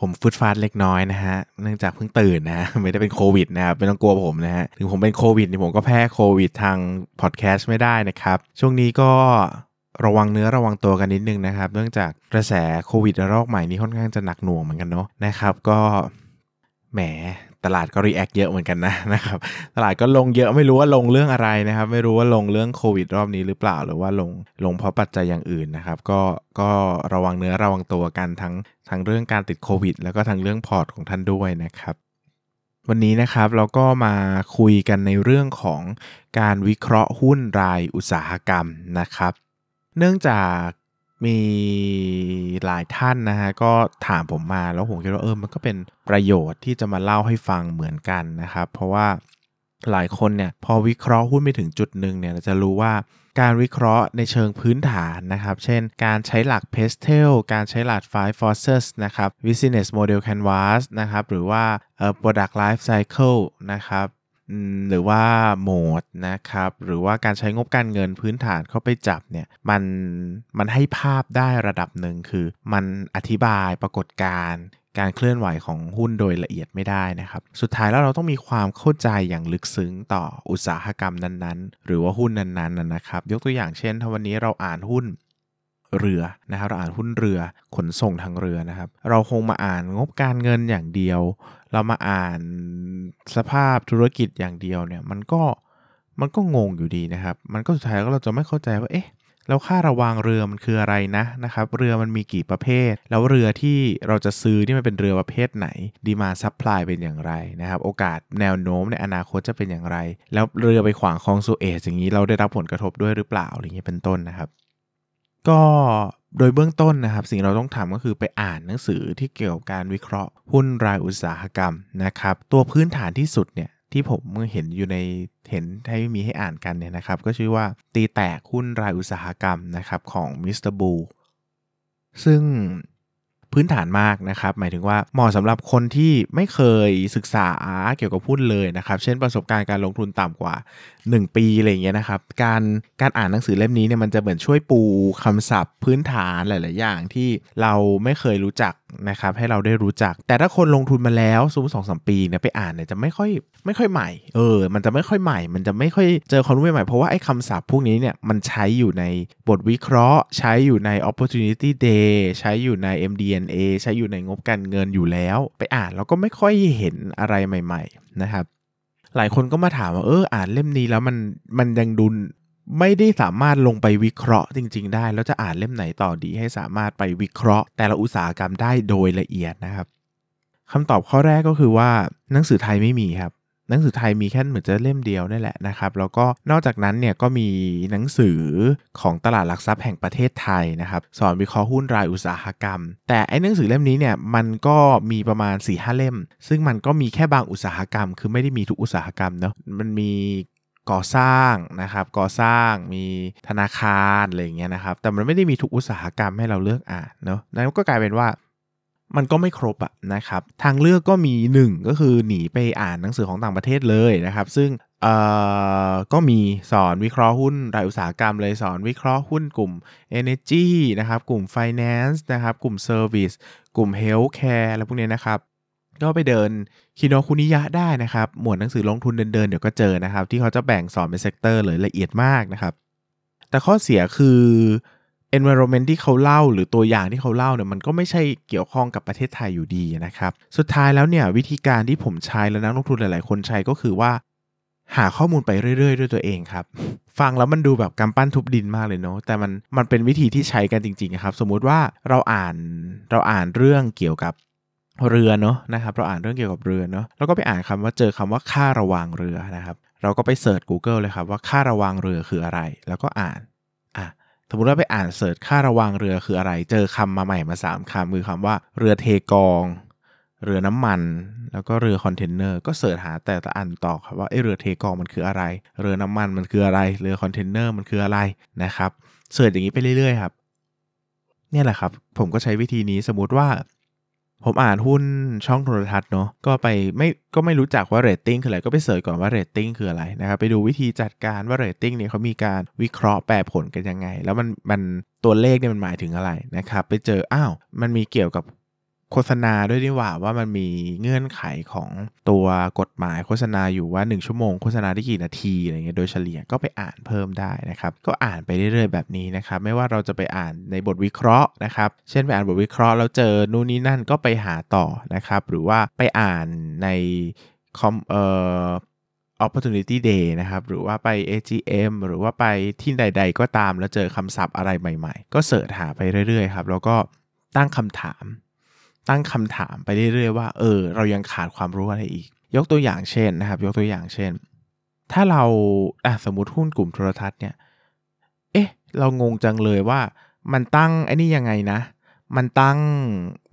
ผมฟุตฟาดเล็กน้อยนะฮะ เนื่องจากเพิ่งตื่นนะ ไม่ได้เป็นโควิดนะครับ ไม่ต้องกลัวผมนะฮะ ถึงผมเป็นโควิดนี่ผมก็แพ้โควิดทางพอดแคสต์ไม่ได้นะครับ ช่วงนี้ก็ระวังเนื้อระวังตัวกันนิดนึงนะครับ เนื่องจากกระแสโควิดระลอกใหม่นี้ค่อนข้างจะหนักหน่วงเหมือนกันเนาะนะครับ ก็แหม ตลาดก็ react เยอะเหมือนกันนะนะครับตลาดก็ลงเยอะไม่รู้ว่าลงเรื่องอะไรนะครับ ไม่รู้ว่าลงเรื่องโควิดรอบนี้หรือเปล่า หรือว่าลงลงเพราะปัจจัยอย่างอื่นนะครับ ก็ก็ระวังเนื้อระวังตัวกันทั้งทั้งเรื่องการติดโควิด แล้วก็ทั้งเรื่องพอร์ตของท่านด้วยนะครับวันนี้นะครับเราก็มาคุยกันในเรื่องของการวิเคราะห์หุ้นรายอุตสาหกรรมนะครับ เนื่องจาก มีหลายท่านนะฮะก็ถามผมมาแล้วผมคิดว่าเออมันก็เป็นประโยชน์ที่จะมาเล่าให้ฟังเหมือนกันนะครับ เพราะว่าหลายคนเนี่ยพอวิเคราะห์หุ้นไปถึงจุดหนึ่งเนี่ยจะรู้ว่าการวิเคราะห์ในเชิงพื้นฐานนะครับ เช่น การใช้หลัก PESTEL การใช้หลัก Five Forces นะครับ Business Model Canvas นะครับ หรือว่า Product Life Cycle นะครับ หรือว่าโหมดนะครับหรือว่าการใช้งบการเงินพื้นฐานเข้าไปจับเนี่ยมันมันให้ภาพได้ระดับหนึ่งคือ มันอธิบายปรากฏการณ์การเคลื่อนไหวของหุ้นโดยละเอียดไม่ได้นะครับ สุดท้ายแล้วเราต้องมีความเข้าใจอย่างลึกซึ้งต่ออุตสาหกรรมนั้นๆ หรือว่าหุ้นนั้นๆนะครับ ยกตัวอย่างเช่น ถ้าวันนี้เราอ่านหุ้นเรือนะครับเราอ่านหุ้นเรือขนส่งทางเรือนะครับ เราคงมาอ่านงบการเงินอย่างเดียว เรามาอ่านสภาพธุรกิจอย่างเดียวเนี่ยมันก็มันก็งงอยู่ดีนะครับ มันก็สุดท้ายก็เราจะไม่เข้าใจว่าเอ๊ะแล้วค่าระวางเรือมันคืออะไรนะนะครับ เรือมันมีกี่ประเภท แล้วเรือที่เราจะซื้อที่มันเป็นเรือประเภทไหน demand supply เป็นอย่างไรนะครับ โอกาสแนวโน้มในอนาคตจะเป็นอย่างไร แล้วเรือไปขวางคลองสุเอซอย่างนี้เราได้รับผลกระทบด้วยหรือเปล่าอะไรเงี้ยเป็นต้นนะครับ ก็ โดยเบื้องต้นนะครับ สิ่งเราต้องทำก็คือไปอ่านหนังสือที่เกี่ยวกับการวิเคราะห์หุ้นรายอุตสาหกรรมนะครับ ตัวพื้นฐานที่สุดเนี่ยที่ผมเห็นอยู่ในเห็นให้มีให้อ่านกันเนี่ยนะครับ ก็ชื่อว่าตีแตกหุ้นรายอุตสาหกรรมนะครับของมิสเตอร์บูซึ่ง พื้นฐานมากนะครับ หมายถึงว่าเหมาะสำหรับคนที่ไม่เคยศึกษาเกี่ยวกับหุ้นเลยนะครับ เช่นประสบการณ์การลงทุนต่ำกว่า 1 ปีอะไรเงี้ยนะครับ การการอ่านหนังสือเล่มนี้เนี่ยมันจะเหมือนช่วยปูคำศัพท์พื้นฐานหลาย ๆ อย่างที่เราไม่เคยรู้จัก นะครับให้เราได้รู้จัก แต่ถ้าคนลงทุนมาแล้วสมมสองสมปีเนี่ยไปอ่านเนี่ยจะไม่ค่อยไม่ค่อยใหม่เออ มันจะไม่ค่อยใหม่ มันจะไม่ค่อยเจอความรู้ใหม่เพราะว่าไอ้คำศัพท์พวกนี้เนี่ยมันใช้อยู่ในบทวิเคราะห์ ใช้อยู่ใน opportunity day ใช้อยู่ใน m d n a ใช้อยู่ในงบการเงินอยู่แล้ว ไปอ่านแล้วก็ไม่ค่อยเห็นอะไรใหม่ ๆ นะครับหลายคนก็มาถามว่าเอออ่านเล่มนี้แล้วมันมันยังดุ ไม่ได้สามารถลงไปวิเคราะห์จริง ๆ ได้ แล้วจะอ่านเล่มไหนต่อดีให้สามารถไปวิเคราะห์ แต่ละอุตสาหกรรมได้โดยละเอียดนะครับคำตอบข้อแรกก็คือว่าหนังสือไทยไม่มีครับหนังสือไทยมีแค่เหมือนจะเล่มเดียวนี่แหละนะครับแล้วก็นอกจากนั้นเนี่ยก็มีหนังสือของตลาดหลักทรัพย์แห่งประเทศไทยนะครับสอนวิเคราะห์หุ้นรายอุตสาหกรรม แต่ไอ้หนังสือเล่มนี้เนี่ยมันก็มีประมาณ4ีหเล่ม ซึ่งมันก็มีแค่บางอุตสาหกรรม คือไม่ได้มีทุกอุตสาหกรรมเนาะมันมี ก่อสร้างนะครับก่อสร้างมีธนาคารอะไรอย่างเงี้ยนะครับแต่มันไม่ได้มีทุกอุตสาหกรรมให้เราเลือกอ่านเนาะนั่นก็กลายเป็นว่ามันก็ไม่ครบอะนะครับทางเลือกก็มี 1 ก็คือหนีไปอ่านหนังสือของต่างประเทศเลยนะครับ ซึ่งเอ่อก็มีสอนวิเคราะห์หุ้นรายอุตสาหกรรมเลยสอนวิเคราะห์หุ้นกลุ่ม Energy นะครับกลุ่ม Finance นะครับกลุ่ม Service กลุ่ม Healthcare อะไรพวกนี้นะครับ ก็ไปเดินคิโนคุนิยะได้นะครับ หมวดหนังสือลงทุนเดินๆเดี๋ยวก็เจอนะครับ ที่เขาจะแบ่งสอนเป็น sector เลยละเอียดมากนะครับ แต่ข้อเสียคือ environment ที่เขาเล่าหรือตัวอย่างที่เขาเล่าเนี่ยมันก็ไม่ใช่เกี่ยวข้องกับประเทศไทยอยู่ดีนะครับ สุดท้ายแล้วเนี่ยวิธีการที่ผมใช้และนักลงทุนหลายๆ คนใช้ก็คือว่า หาข้อมูลไปเรื่อยๆ ด้วยตัวเองครับ ฟังแล้วมันดูแบบกำปั้นทุบดินมากเลยเนาะแต่มันมันเป็นวิธีที่ใช้กันจริงๆครับ สมมุติว่าเราอ่านเราอ่านเรื่องเกี่ยวกับ เรือเนาะนะครับเราอ่านเรื่องเกี่ยวกับเรือเนาะแล้วก็ไปอ่านคำว่าเจอคำว่าค่าระวางเรือนะครับ เราก็ไปเสิร์ช Google เลยครับว่าค่าระวางเรือคืออะไร แล้วก็อ่านอะสมมติว่าไปอ่านเสิร์ชค่าระวางเรือคืออะไร เจอคำมาใหม่มา 3คำคือคำว่าเรือเทกอง เรือน้ำมัน แล้วก็เรือคอนเทนเนอร์ก็ search หาแต่ละอันต่อครับว่าไอเรือเทกองมันคืออะไร เรือน้ำมันมันคืออะไร เรือคอนเทนเนอร์มันคืออะไรนะครับ search อย่างนี้ไปเรื่อยๆครับเนี่ยแหละครับ ผมก็ใช้วิธีนี้สมมติว่า ผมอ่านหุ้นช่องโทรทัศน์เนาะก็ไปไม่ก็ไม่รู้จักว่าเรตติ้งคืออะไรก็ไป search ก่อนว่าเรตติ้งคืออะไรนะครับไปดูวิธีจัดการว่าเรตติ้งเนี่ยเขามีการวิเคราะห์แปลผลกันยังไง แล้วมันมันตัวเลขเนี่ยมันหมายถึงอะไรนะครับไปเจออ้าวมันมีเกี่ยวกับ โฆษณาด้วยนี่หว่าว่ามันมีเงื่อนไขของตัวกฎหมายโฆษณาอยู่ว่า 1 ชั่วโมงโฆษณาได้กี่นาทีอะไรเงี้ยโดยเฉลี่ยก็ไปอ่านเพิ่มได้นะครับก็อ่านไปเรื่อยๆแบบนี้นะครับไม่ว่าเราจะไปอ่านในบทวิเคราะห์นะครับเช่นไปอ่านบทวิเคราะห์แล้วเจอนู่นนี่นั่นก็ไปหาต่อนะครับหรือว่าไปอ่านในคอมเอ่อ opportunity day นะครับ หรือว่าไป AGM หรือว่าไปที่ใด ๆ ก็ตามแล้วเจอคำศัพท์อะไรใหม่ ๆ ก็เสิร์ชหาไปเรื่อยๆครับ แล้วก็ตั้งคำถาม ตั้งคำถามไปเรื่อยๆว่าเออเรายังขาดความรู้อะไรอีก ยกตัวอย่างเช่นนะครับ ยกตัวอย่างเช่น ถ้าเราอะสมมติหุ้นกลุ่มโทรทัศน์เนี่ยเอ๊ะเรางงจังเลยว่ามันตั้งไอ้นี่ยังไงนะ มันตั้ง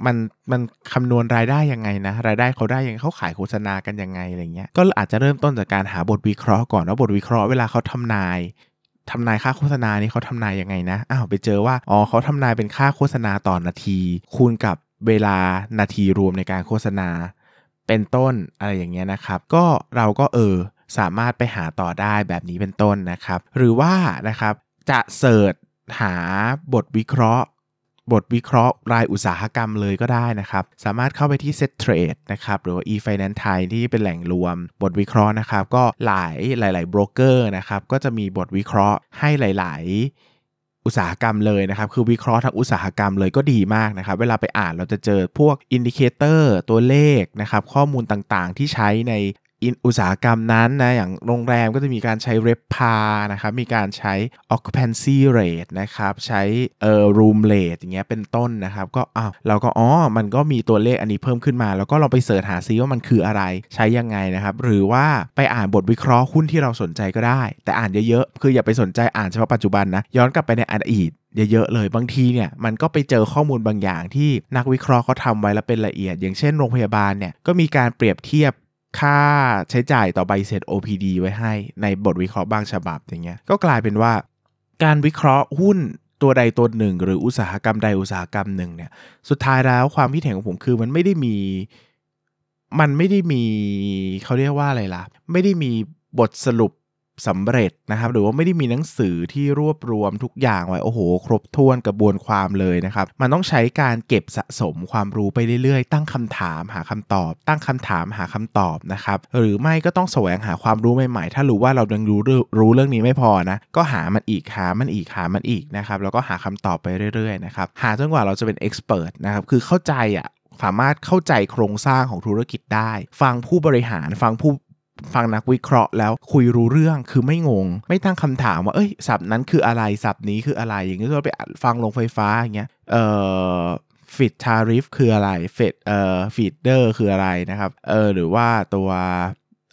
มันมันคำนวณรายได้ยังไงนะ รายได้เขาได้ยังไงเขาขายโฆษณากันยังไงอะไรเงี้ยก็อาจจะเริ่มต้นจากการหาบทวิเคราะห์ก่อนว่าบทวิเคราะห์เวลาเขาทำนายทำนายค่าโฆษณานี่เขาทำนายยังไงนะ อ้าวไปเจอว่า อ๋อเขาทำนายเป็นค่าโฆษณาต่อนนาที คูณกับ เวลานาทีรวมในการโฆษณา เป็นต้นอะไรอย่างเงี้ยนะครับ ก็เราก็เออสามารถไปหาต่อได้แบบนี้เป็นต้นนะครับ หรือว่านะครับจะเสิร์ชหาบทวิเคราะห์ บทวิเคราะห์รายอุตสาหกรรมเลยก็ได้นะครับ สามารถเข้าไปที่ Set Trade นะครับหรือว่า eFinance Thai ที่เป็นแหล่งรวม บทวิเคราะห์นะครับ ก็หลายหลายๆโบรกเกอร์นะครับก็จะมีบทวิเคราะห์ให้หลาย ๆ อุตสาหกรรมเลยนะครับคือวิเคราะห์ทางอุตสาหกรรมเลยก็ดีมากนะครับ เวลาไปอ่านเราจะเจอพวก indicator ตัวเลขนะครับข้อมูลต่างๆ ที่ใช้ใน อุตสาหกรรมนั้นนะอย่างโรงแรมก็จะมีการใช้ r e p a นะครับมีการใช้ occupancy rate นะครับใช้เอ่อ room rate อย่างเงี้ยเป็นต้นนะครับก็อ้าวเราก็อ๋อมันก็มีตัวเลขอันนี้เพิ่มขึ้นมา แล้วก็เราไปเสิร์ชหาซิว่ามันคืออะไรใช้ยังไงนะครับ หรือว่าไปอ่านบทวิเคราะห์หุ้นที่เราสนใจก็ได้ แต่อ่านเยอะๆ คืออย่าไปสนใจอ่านเฉพาะปัจจุบันนะย้อนกลับไปในอดีตเยอะๆเลยบางทีเนี่ยมันก็ไปเจอข้อมูลบางอย่างที่นักวิเคราะห์เขาทำไว้แล้วเป็นละเอียด อย่างเช่นโรงพยาบาลเนี่ยก็มีการเปรียบเทียบ ค่าใช้จ่ายต่อใบเสร็จ OPD ไว้ให้ในบทวิเคราะห์บางฉบับอย่างเงี้ยก็กลายเป็นว่า การวิเคราะห์หุ้นตัวใดตัวหนึ่ง หรืออุตสาหกรรมใดอุตสาหกรรมหนึ่งเนี่ยสุดท้ายแล้วความคิดเห็นของผมคือมันไม่ได้มี มันไม่ได้มีเขาเรียกว่าอะไรล่ะ ไม่ได้มีบทสรุป สำเร็จนะครับ หรือว่าไม่ได้มีหนังสือที่รวบรวมทุกอย่างไว้ โอ้โห ครบถ้วนกระบวนความเลยนะครับ มันต้องใช้การเก็บสะสมความรู้ไปเรื่อยๆ ตั้งคำถามหาคำตอบ ตั้งคำถามหาคำตอบนะครับ หรือไม่ก็ต้องแสวงหาความรู้ใหม่ๆ ถ้ารู้ว่าเรายังรู้รู้เรื่องนี้ไม่พอนะ ก็หามันอีกหามันอีกหามันอีกนะครับ แล้วก็หาคำตอบไปเรื่อยๆนะครับ หาจนกว่าเราจะเป็น expert นะครับ คือเข้าใจอะสามารถเข้าใจโครงสร้างของธุรกิจได้ ฟังผู้บริหาร ฟังผู้ ฟังนักวิเคราะห์แล้วคุยรู้เรื่องคือไม่งง ไม่ตั้งคำถามว่าเอ้ยศัพท์นั้นคืออะไรศัพท์นี้คืออะไร อย่างเงี้ยเราไปฟังโรงไฟฟ้าอย่างเงี้ยเอ่อ feed-in tariff คืออะไรเฟดเอ่อ feeder คืออะไรนะครับเออหรือว่าตัว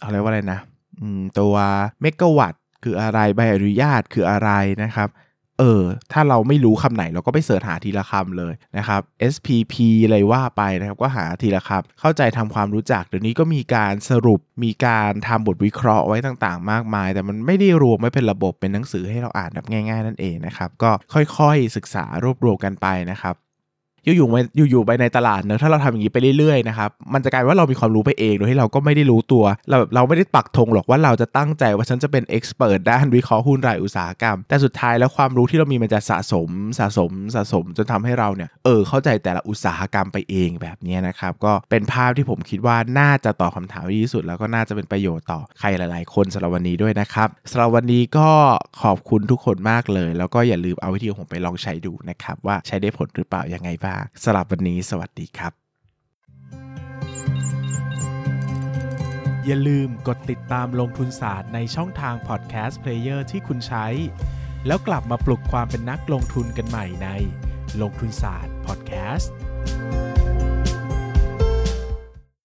อะไรว่าอะไรนะอืมตัวเมกะวัตคืออะไรใบอนุญาตคืออะไรนะครับ เออ ถ้าเราไม่รู้คำไหนเราก็ไปเสิร์ชหาทีละคำเลยนะครับ SPP อะไรว่าไปนะครับ ก็หาทีละคำเข้าใจทำความรู้จักเดี๋ยวนี้ก็มีการสรุปมีการทำบทวิเคราะห์ไว้ต่างๆ มากมาย แต่มันไม่ได้รวมไม่เป็นระบบเป็นหนังสือให้เราอ่านแบบง่าย ๆ นั่นเองนะครับ ก็ค่อยๆศึกษารวบรวมกันไปนะครับ อยู่ๆไปอยู่ๆไปในตลาดเนอะถ้าเราทำอย่างนี้ไปเรื่อยๆนะครับมันจะกลายว่าเรามีความรู้ไปเองโดยที่เราก็ไม่ได้รู้ตัวเราแบบเราไม่ได้ปักธงหรอกว่าเราจะตั้งใจว่าฉันจะเป็นเอ็กซ์เพรสด้านวิเคราะห์หุ้นรายอุตสาหกรรม แต่สุดท้ายแล้วความรู้ที่เรามีมันจะสะสมสะสมสะสมจนทำให้เราเนี่ยเออเข้าใจแต่ละอุตสาหกรรมไปเองแบบนี้นะครับก็เป็นภาพที่ผมคิดว่าน่าจะตอบคาถามที่สุด แล้วก็น่าจะเป็นประโยชน์ต่อใครหลาย ๆ คนสำหรับวันนี้ด้วยนะครับสำหรับวันนี้ก็ขอบคุณทุกคนมากเลย แล้วก็อย่าลืมเอาวิธีของผมไปลองใช้ดูนะครับว่าใช้ได้ผลหรือเปล่ายังไงบ้างสำหรับวันนี้สวัสดีครับ อย่าลืมกดติดตามลงทุนศาสตร์ในช่องทางพอดแคสต์ player ที่คุณใช้ แล้วกลับมาปลุกความเป็นนักลงทุนกันใหม่ในลงทุนศาสตร์พอดแคสต์